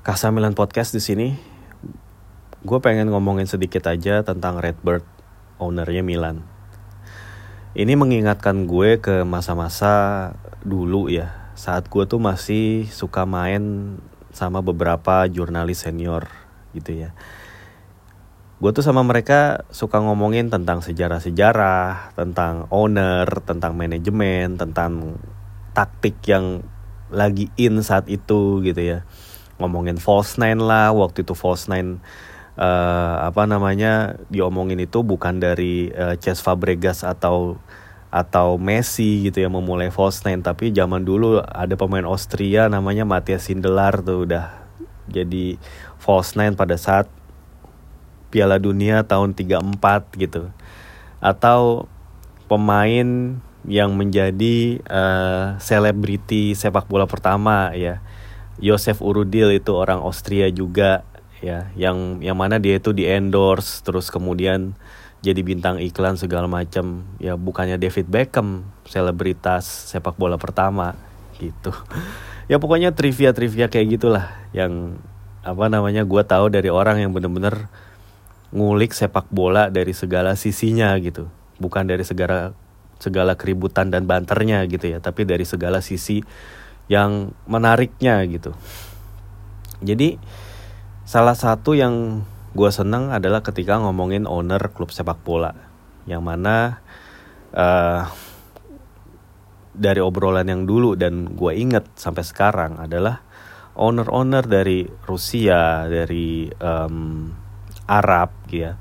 Kasamilan Podcast di sini. Gue pengen ngomongin sedikit aja tentang Redbird, ownernya Milan. Ini mengingatkan gue ke masa-masa dulu ya, saat gue tuh masih suka main sama beberapa jurnalis senior gitu ya. Gue tuh sama mereka suka ngomongin tentang sejarah-sejarah, tentang owner, tentang manajemen, tentang taktik yang lagi in saat itu gitu ya ngomongin false nine lah waktu itu false nine uh, apa namanya diomongin itu bukan dari uh, Ches Fabregas atau atau Messi gitu ya memulai false nine tapi zaman dulu ada pemain Austria namanya Matthias Sindelar tuh udah jadi false nine pada saat Piala Dunia tahun 34 gitu. Atau pemain yang menjadi selebriti uh, sepak bola pertama ya Yosef Urudil itu orang Austria juga ya yang yang mana dia itu di endorse terus kemudian jadi bintang iklan segala macam. Ya bukannya David Beckham selebritas sepak bola pertama gitu. Ya pokoknya trivia trivia kayak gitulah yang apa namanya gue tahu dari orang yang bener-bener ngulik sepak bola dari segala sisinya gitu. Bukan dari segala segala keributan dan banternya gitu ya tapi dari segala sisi yang menariknya gitu. Jadi salah satu yang gue seneng adalah ketika ngomongin owner klub sepak bola, yang mana uh, dari obrolan yang dulu dan gue inget sampai sekarang adalah owner-owner dari Rusia, dari um, Arab, gitu ya,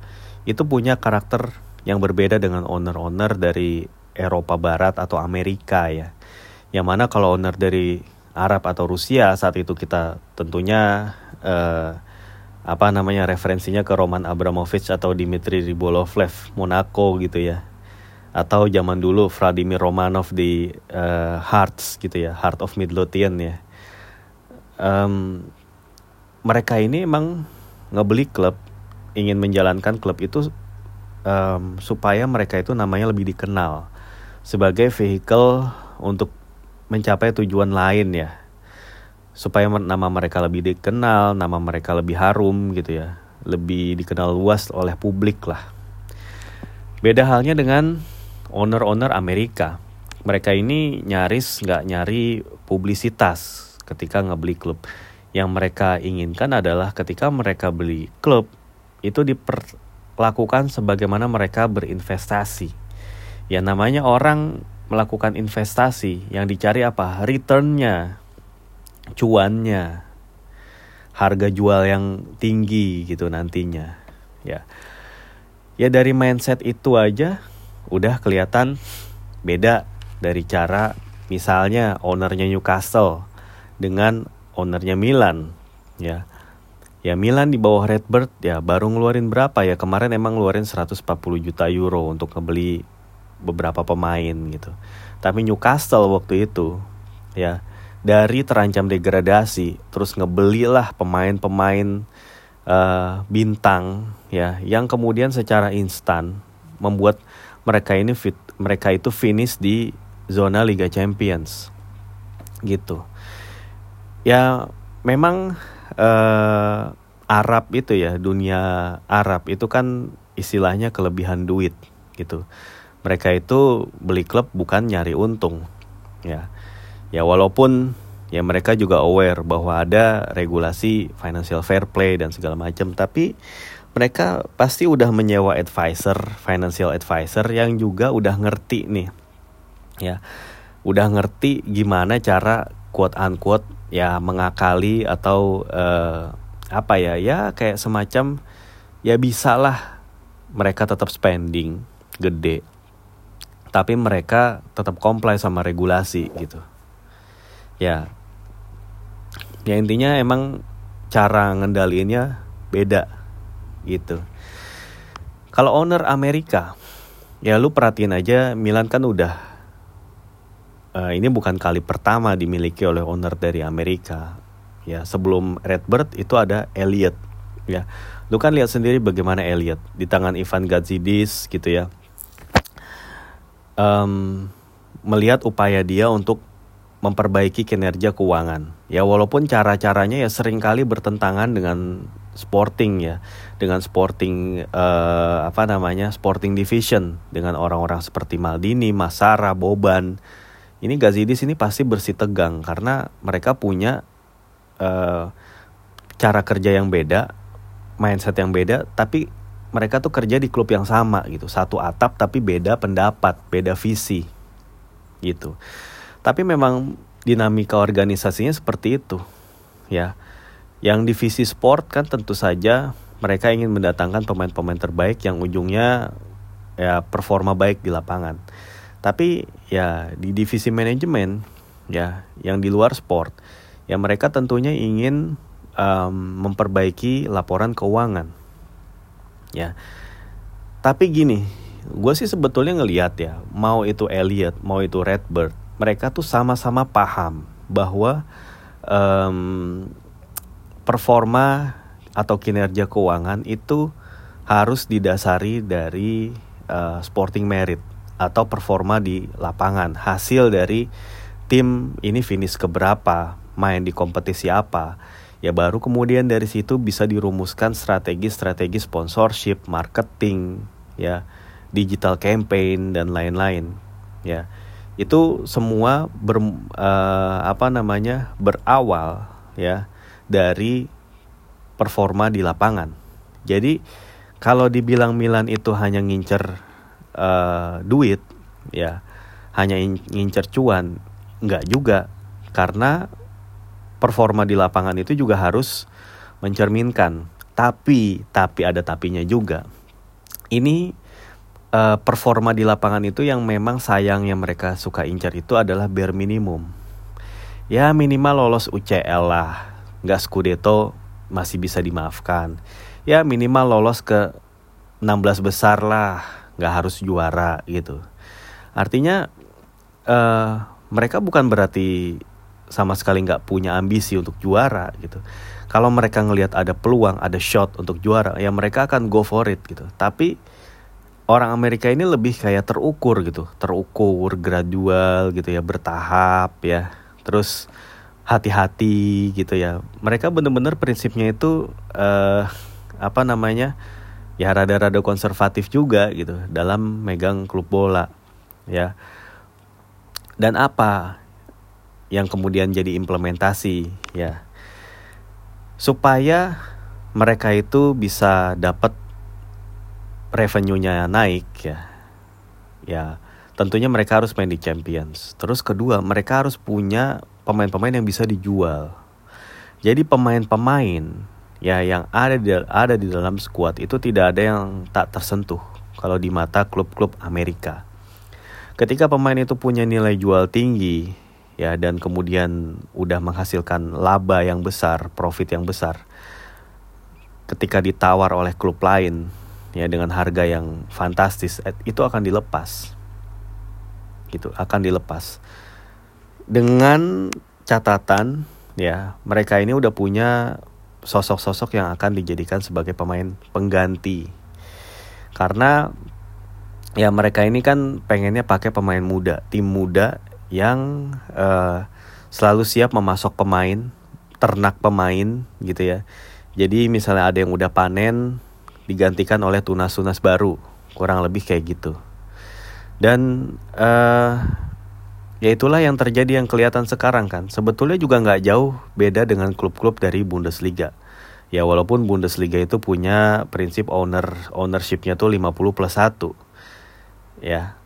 itu punya karakter yang berbeda dengan owner-owner dari Eropa Barat atau Amerika ya yang mana kalau owner dari Arab atau Rusia saat itu kita tentunya uh, apa namanya referensinya ke Roman Abramovich atau Dmitry Ribolovlev Monaco gitu ya. Atau zaman dulu Vladimir Romanov di uh, Hearts gitu ya Heart of Midlothian ya. Um, mereka ini emang ngebeli klub ingin menjalankan klub itu um, supaya mereka itu namanya lebih dikenal sebagai vehicle untuk mencapai tujuan lain ya. Supaya nama mereka lebih dikenal nama mereka lebih harum gitu ya. Lebih dikenal luas oleh publik lah. Beda halnya dengan owner-owner Amerika. Mereka ini nyaris nggak nyari publisitas ketika ngebeli klub. Yang mereka inginkan adalah ketika mereka beli klub itu diperlakukan sebagaimana mereka berinvestasi. Ya namanya orang melakukan investasi yang dicari apa? Returnnya, cuannya, harga jual yang tinggi gitu nantinya. Ya, ya dari mindset itu aja udah kelihatan beda dari cara misalnya ownernya Newcastle dengan ownernya Milan, ya. Ya Milan di bawah Redbird ya baru ngeluarin berapa ya kemarin emang ngeluarin 140 juta euro untuk ngebeli beberapa pemain gitu. Tapi Newcastle waktu itu ya dari terancam degradasi terus ngebelilah pemain-pemain uh, bintang ya yang kemudian secara instan membuat mereka ini fit mereka itu finish di zona Liga Champions gitu. Ya memang uh, Arab itu ya dunia Arab itu kan istilahnya kelebihan duit gitu mereka itu beli klub bukan nyari untung ya. Ya walaupun ya mereka juga aware bahwa ada regulasi financial fair play dan segala macam tapi mereka pasti udah menyewa advisor financial advisor yang juga udah ngerti nih ya. Udah ngerti gimana cara quote unquote ya mengakali atau uh, apa ya ya kayak semacam ya bisalah mereka tetap spending gede tapi mereka tetap comply sama regulasi gitu. Ya. Ya intinya emang cara ngendaliinnya beda gitu. Kalau owner Amerika ya lu perhatiin aja Milan kan udah uh, ini bukan kali pertama dimiliki oleh owner dari Amerika. Ya sebelum Redbird itu ada Elliot ya. Lu kan lihat sendiri bagaimana Elliot di tangan Ivan Gazidis gitu ya um, melihat upaya dia untuk memperbaiki kinerja keuangan. Ya walaupun cara-caranya ya sering kali bertentangan dengan sporting ya, dengan sporting uh, apa namanya sporting division dengan orang-orang seperti Maldini, Masara, Boban. Ini Gazidis ini pasti bersih tegang karena mereka punya uh, cara kerja yang beda, mindset yang beda, tapi mereka tuh kerja di klub yang sama gitu, satu atap tapi beda pendapat, beda visi gitu. Tapi memang dinamika organisasinya seperti itu, ya. Yang divisi sport kan tentu saja mereka ingin mendatangkan pemain-pemain terbaik yang ujungnya ya performa baik di lapangan. Tapi ya di divisi manajemen ya yang di luar sport ya mereka tentunya ingin um, memperbaiki laporan keuangan. Ya. Tapi gini, gue sih sebetulnya ngelihat ya, mau itu Elliot, mau itu Redbird, mereka tuh sama-sama paham bahwa um, performa atau kinerja keuangan itu harus didasari dari uh, sporting merit atau performa di lapangan hasil dari tim ini finish keberapa main di kompetisi apa ya baru kemudian dari situ bisa dirumuskan strategi-strategi sponsorship marketing ya digital campaign dan lain-lain ya itu semua ber, uh, apa namanya berawal ya dari performa di lapangan. Jadi kalau dibilang Milan itu hanya ngincer uh, duit, ya hanya ngincer cuan, nggak juga karena performa di lapangan itu juga harus mencerminkan. Tapi, tapi ada tapinya juga. Ini uh, performa di lapangan itu yang memang sayang yang mereka suka incar itu adalah bare minimum. Ya minimal lolos UCL lah nggak Scudetto masih bisa dimaafkan. Ya minimal lolos ke 16 besar lah, nggak harus juara gitu. Artinya uh, mereka bukan berarti sama sekali nggak punya ambisi untuk juara gitu. Kalau mereka ngelihat ada peluang, ada shot untuk juara, ya mereka akan go for it gitu. Tapi orang Amerika ini lebih kayak terukur gitu, terukur, gradual gitu ya, bertahap ya. Terus hati-hati gitu ya. Mereka bener-bener prinsipnya itu uh, apa namanya ya rada-rada konservatif juga gitu dalam megang klub bola ya. Dan apa yang kemudian jadi implementasi ya supaya mereka itu bisa dapat revenue-nya naik ya. Ya, tentunya mereka harus main di Champions. Terus kedua, mereka harus punya pemain-pemain yang bisa dijual. Jadi pemain-pemain ya yang ada di ada di dalam skuad itu tidak ada yang tak tersentuh kalau di mata klub-klub Amerika. Ketika pemain itu punya nilai jual tinggi ya dan kemudian udah menghasilkan laba yang besar, profit yang besar. Ketika ditawar oleh klub lain ya dengan harga yang fantastis eh, itu akan dilepas. Gitu, akan dilepas dengan catatan ya mereka ini udah punya sosok-sosok yang akan dijadikan sebagai pemain pengganti karena ya mereka ini kan pengennya pakai pemain muda tim muda yang uh, selalu siap memasok pemain ternak pemain gitu ya jadi misalnya ada yang udah panen digantikan oleh tunas-tunas baru kurang lebih kayak gitu dan uh, Ya itulah yang terjadi yang kelihatan sekarang kan. Sebetulnya juga nggak jauh beda dengan klub-klub dari Bundesliga. Ya walaupun Bundesliga itu punya prinsip owner ownershipnya tuh 50 plus 1. Ya.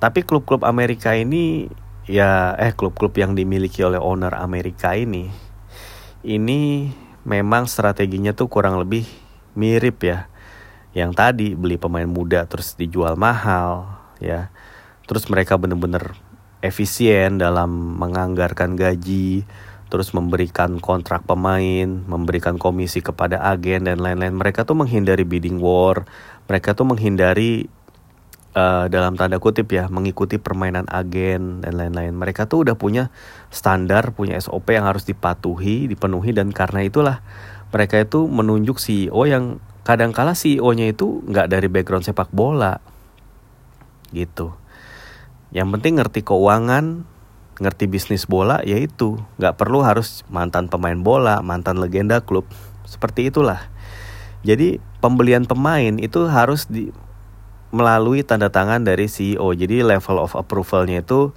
Tapi klub-klub Amerika ini ya eh klub-klub yang dimiliki oleh owner Amerika ini ini memang strateginya tuh kurang lebih mirip ya. Yang tadi beli pemain muda terus dijual mahal ya terus mereka benar-benar efisien dalam menganggarkan gaji terus memberikan kontrak pemain, memberikan komisi kepada agen dan lain-lain. Mereka tuh menghindari bidding war, mereka tuh menghindari uh, dalam tanda kutip ya mengikuti permainan agen dan lain-lain. Mereka tuh udah punya standar, punya SOP yang harus dipatuhi, dipenuhi dan karena itulah mereka itu menunjuk CEO yang kadang-kala CEO-nya itu nggak dari background sepak bola, gitu. Yang penting ngerti keuangan, ngerti bisnis bola yaitu nggak perlu harus mantan pemain bola mantan legenda klub seperti itulah jadi pembelian pemain itu harus di melalui tanda tangan dari CEO jadi level of approvalnya itu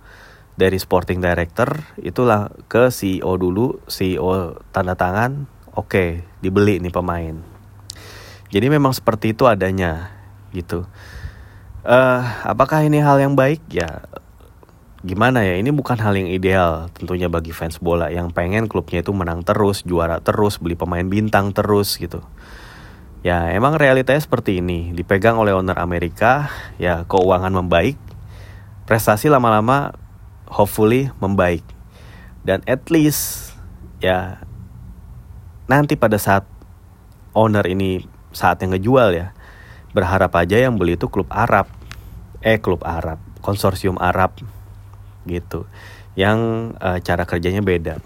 dari sporting director itulah ke CEO dulu. CEO tanda tangan oke okay, dibeli nih pemain. Jadi memang seperti itu adanya gitu. Uh, apakah ini hal yang baik? Ya gimana ya? Ini bukan hal yang ideal tentunya bagi fans bola yang pengen klubnya itu menang terus juara terus beli pemain bintang terus gitu ya emang realitanya seperti ini. Dipegang oleh owner Amerika ya keuangan membaik prestasi lama-lama hopefully membaik. Dan at least ya nanti pada saat owner ini saat yang ngejual ya berharap aja yang beli itu klub Arab. Eh klub Arab konsorsium Arab gitu. Yang uh, cara kerjanya beda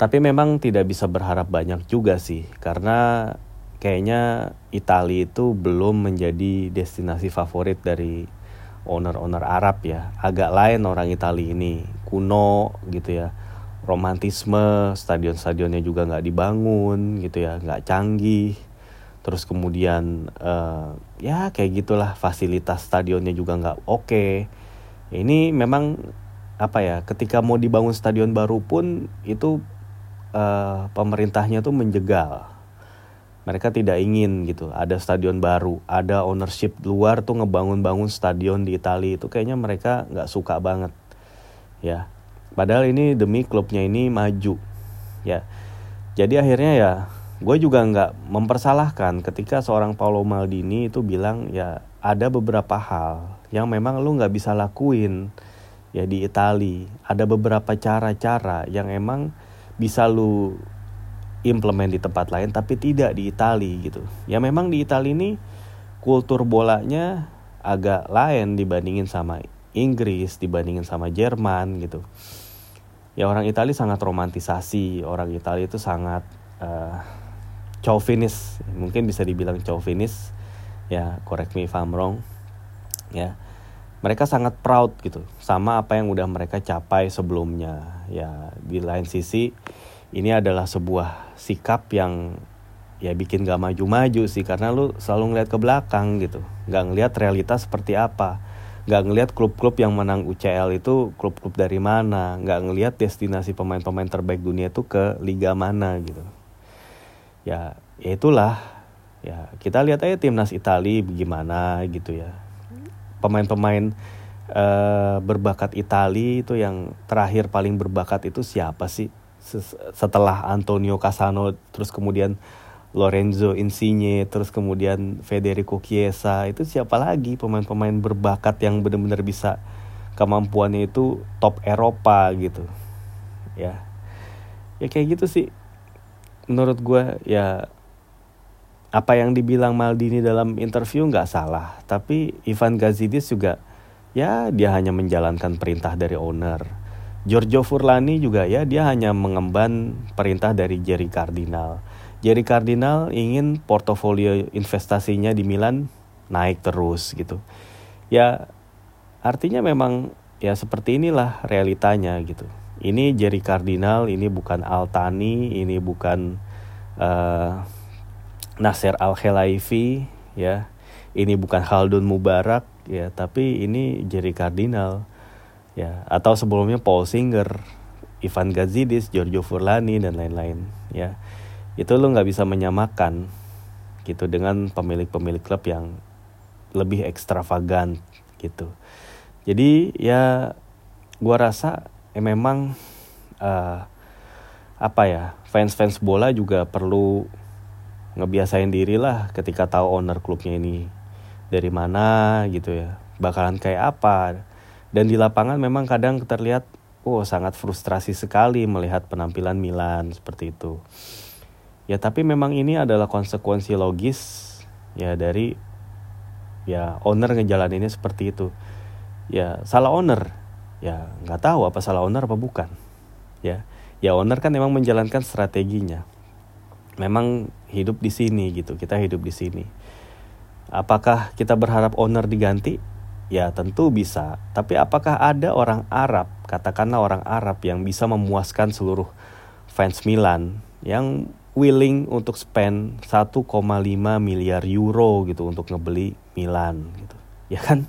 tapi memang tidak bisa berharap banyak juga sih karena kayaknya Italia itu belum menjadi destinasi favorit dari owner-owner Arab ya. Agak lain orang Italia ini kuno gitu ya. Romantisme stadion-stadionnya juga nggak dibangun gitu ya nggak canggih. Terus kemudian uh, ya kayak gitulah fasilitas stadionnya juga nggak oke. Okay ini memang apa ya ketika mau dibangun stadion baru pun itu uh, pemerintahnya tuh menjegal. Mereka tidak ingin gitu. Ada stadion baru ada ownership luar tuh ngebangun-bangun stadion di Italia itu kayaknya mereka nggak suka banget. Ya. Padahal ini demi klubnya ini maju. Ya. Jadi akhirnya ya gue juga nggak mempersalahkan ketika seorang Paolo Maldini itu bilang ya ada beberapa hal yang memang lu nggak bisa lakuin ya di Itali. Ada beberapa cara-cara yang emang bisa lu implement di tempat lain tapi tidak di Itali gitu. Ya memang di Itali ini kultur bolanya agak lain dibandingin sama Inggris dibandingin sama Jerman gitu. Ya orang Itali sangat romantisasi orang Itali itu sangat uh, chauvinis mungkin bisa dibilang chauvinis ya correct me if I'm wrong. Ya mereka sangat proud gitu sama apa yang udah mereka capai sebelumnya. Ya di lain sisi ini adalah sebuah sikap yang ya bikin gak maju-maju sih karena lu selalu ngeliat ke belakang gitu. Nggak ngeliat realitas seperti apa. Nggak ngeliat klub-klub yang menang UCL itu klub-klub dari mana. Nggak ngeliat destinasi pemain-pemain terbaik dunia itu ke liga mana gitu. Ya, ya itulah. Ya kita lihat aja timnas Italia bagaimana gitu ya. Pemain-pemain uh, berbakat Itali itu yang terakhir paling berbakat itu siapa sih setelah Antonio Casano terus kemudian Lorenzo Insigne terus kemudian Federico Chiesa itu siapa lagi pemain-pemain berbakat yang benar-benar bisa kemampuannya itu top Eropa gitu. Ya. Ya kayak gitu sih. Menurut gue ya apa yang dibilang Maldini dalam interview nggak salah, tapi Ivan Gazidis juga ya dia hanya menjalankan perintah dari owner. Giorgio Furlani juga ya dia hanya mengemban perintah dari Jerry Cardinal. Jerry Cardinal ingin portofolio investasinya di Milan naik terus gitu. Ya artinya memang ya seperti inilah realitanya gitu. Ini Jerry Cardinal, ini bukan Altani, ini bukan uh, Nasir Al Khelaifi ya ini bukan Khaldun Mubarak ya tapi ini Jerry Cardinal ya atau sebelumnya Paul Singer Ivan Gazidis Giorgio Furlani dan lain-lain. Ya itu lo nggak bisa menyamakan gitu dengan pemilik-pemilik klub yang lebih ekstravagan gitu. Jadi ya gua rasa ya memang uh, apa ya fans-fans bola juga perlu ngebiasain diri lah ketika tahu owner klubnya ini dari mana gitu ya. Bakalan kayak apa dan di lapangan memang kadang terlihat oh sangat frustrasi sekali melihat penampilan Milan seperti itu. Ya tapi memang ini adalah konsekuensi logis ya dari ya owner ngejalaninnya seperti itu. Ya salah owner. Ya nggak tahu apa salah owner apa bukan. Ya ya owner kan memang menjalankan strateginya. Memang hidup di sini gitu kita hidup di sini. Apakah kita berharap owner diganti Ya tentu bisa, tapi apakah ada orang Arab, katakanlah orang Arab yang bisa memuaskan seluruh fans Milan yang willing untuk spend 1,5 miliar euro gitu untuk ngebeli Milan gitu. Ya kan?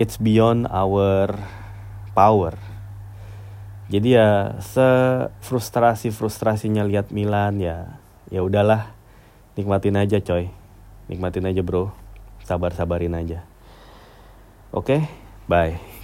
It's beyond our power. Jadi ya sefrustrasi frustrasinya lihat Milan ya ya udahlah nikmatin aja coy nikmatin aja bro sabar sabarin aja oke okay? bye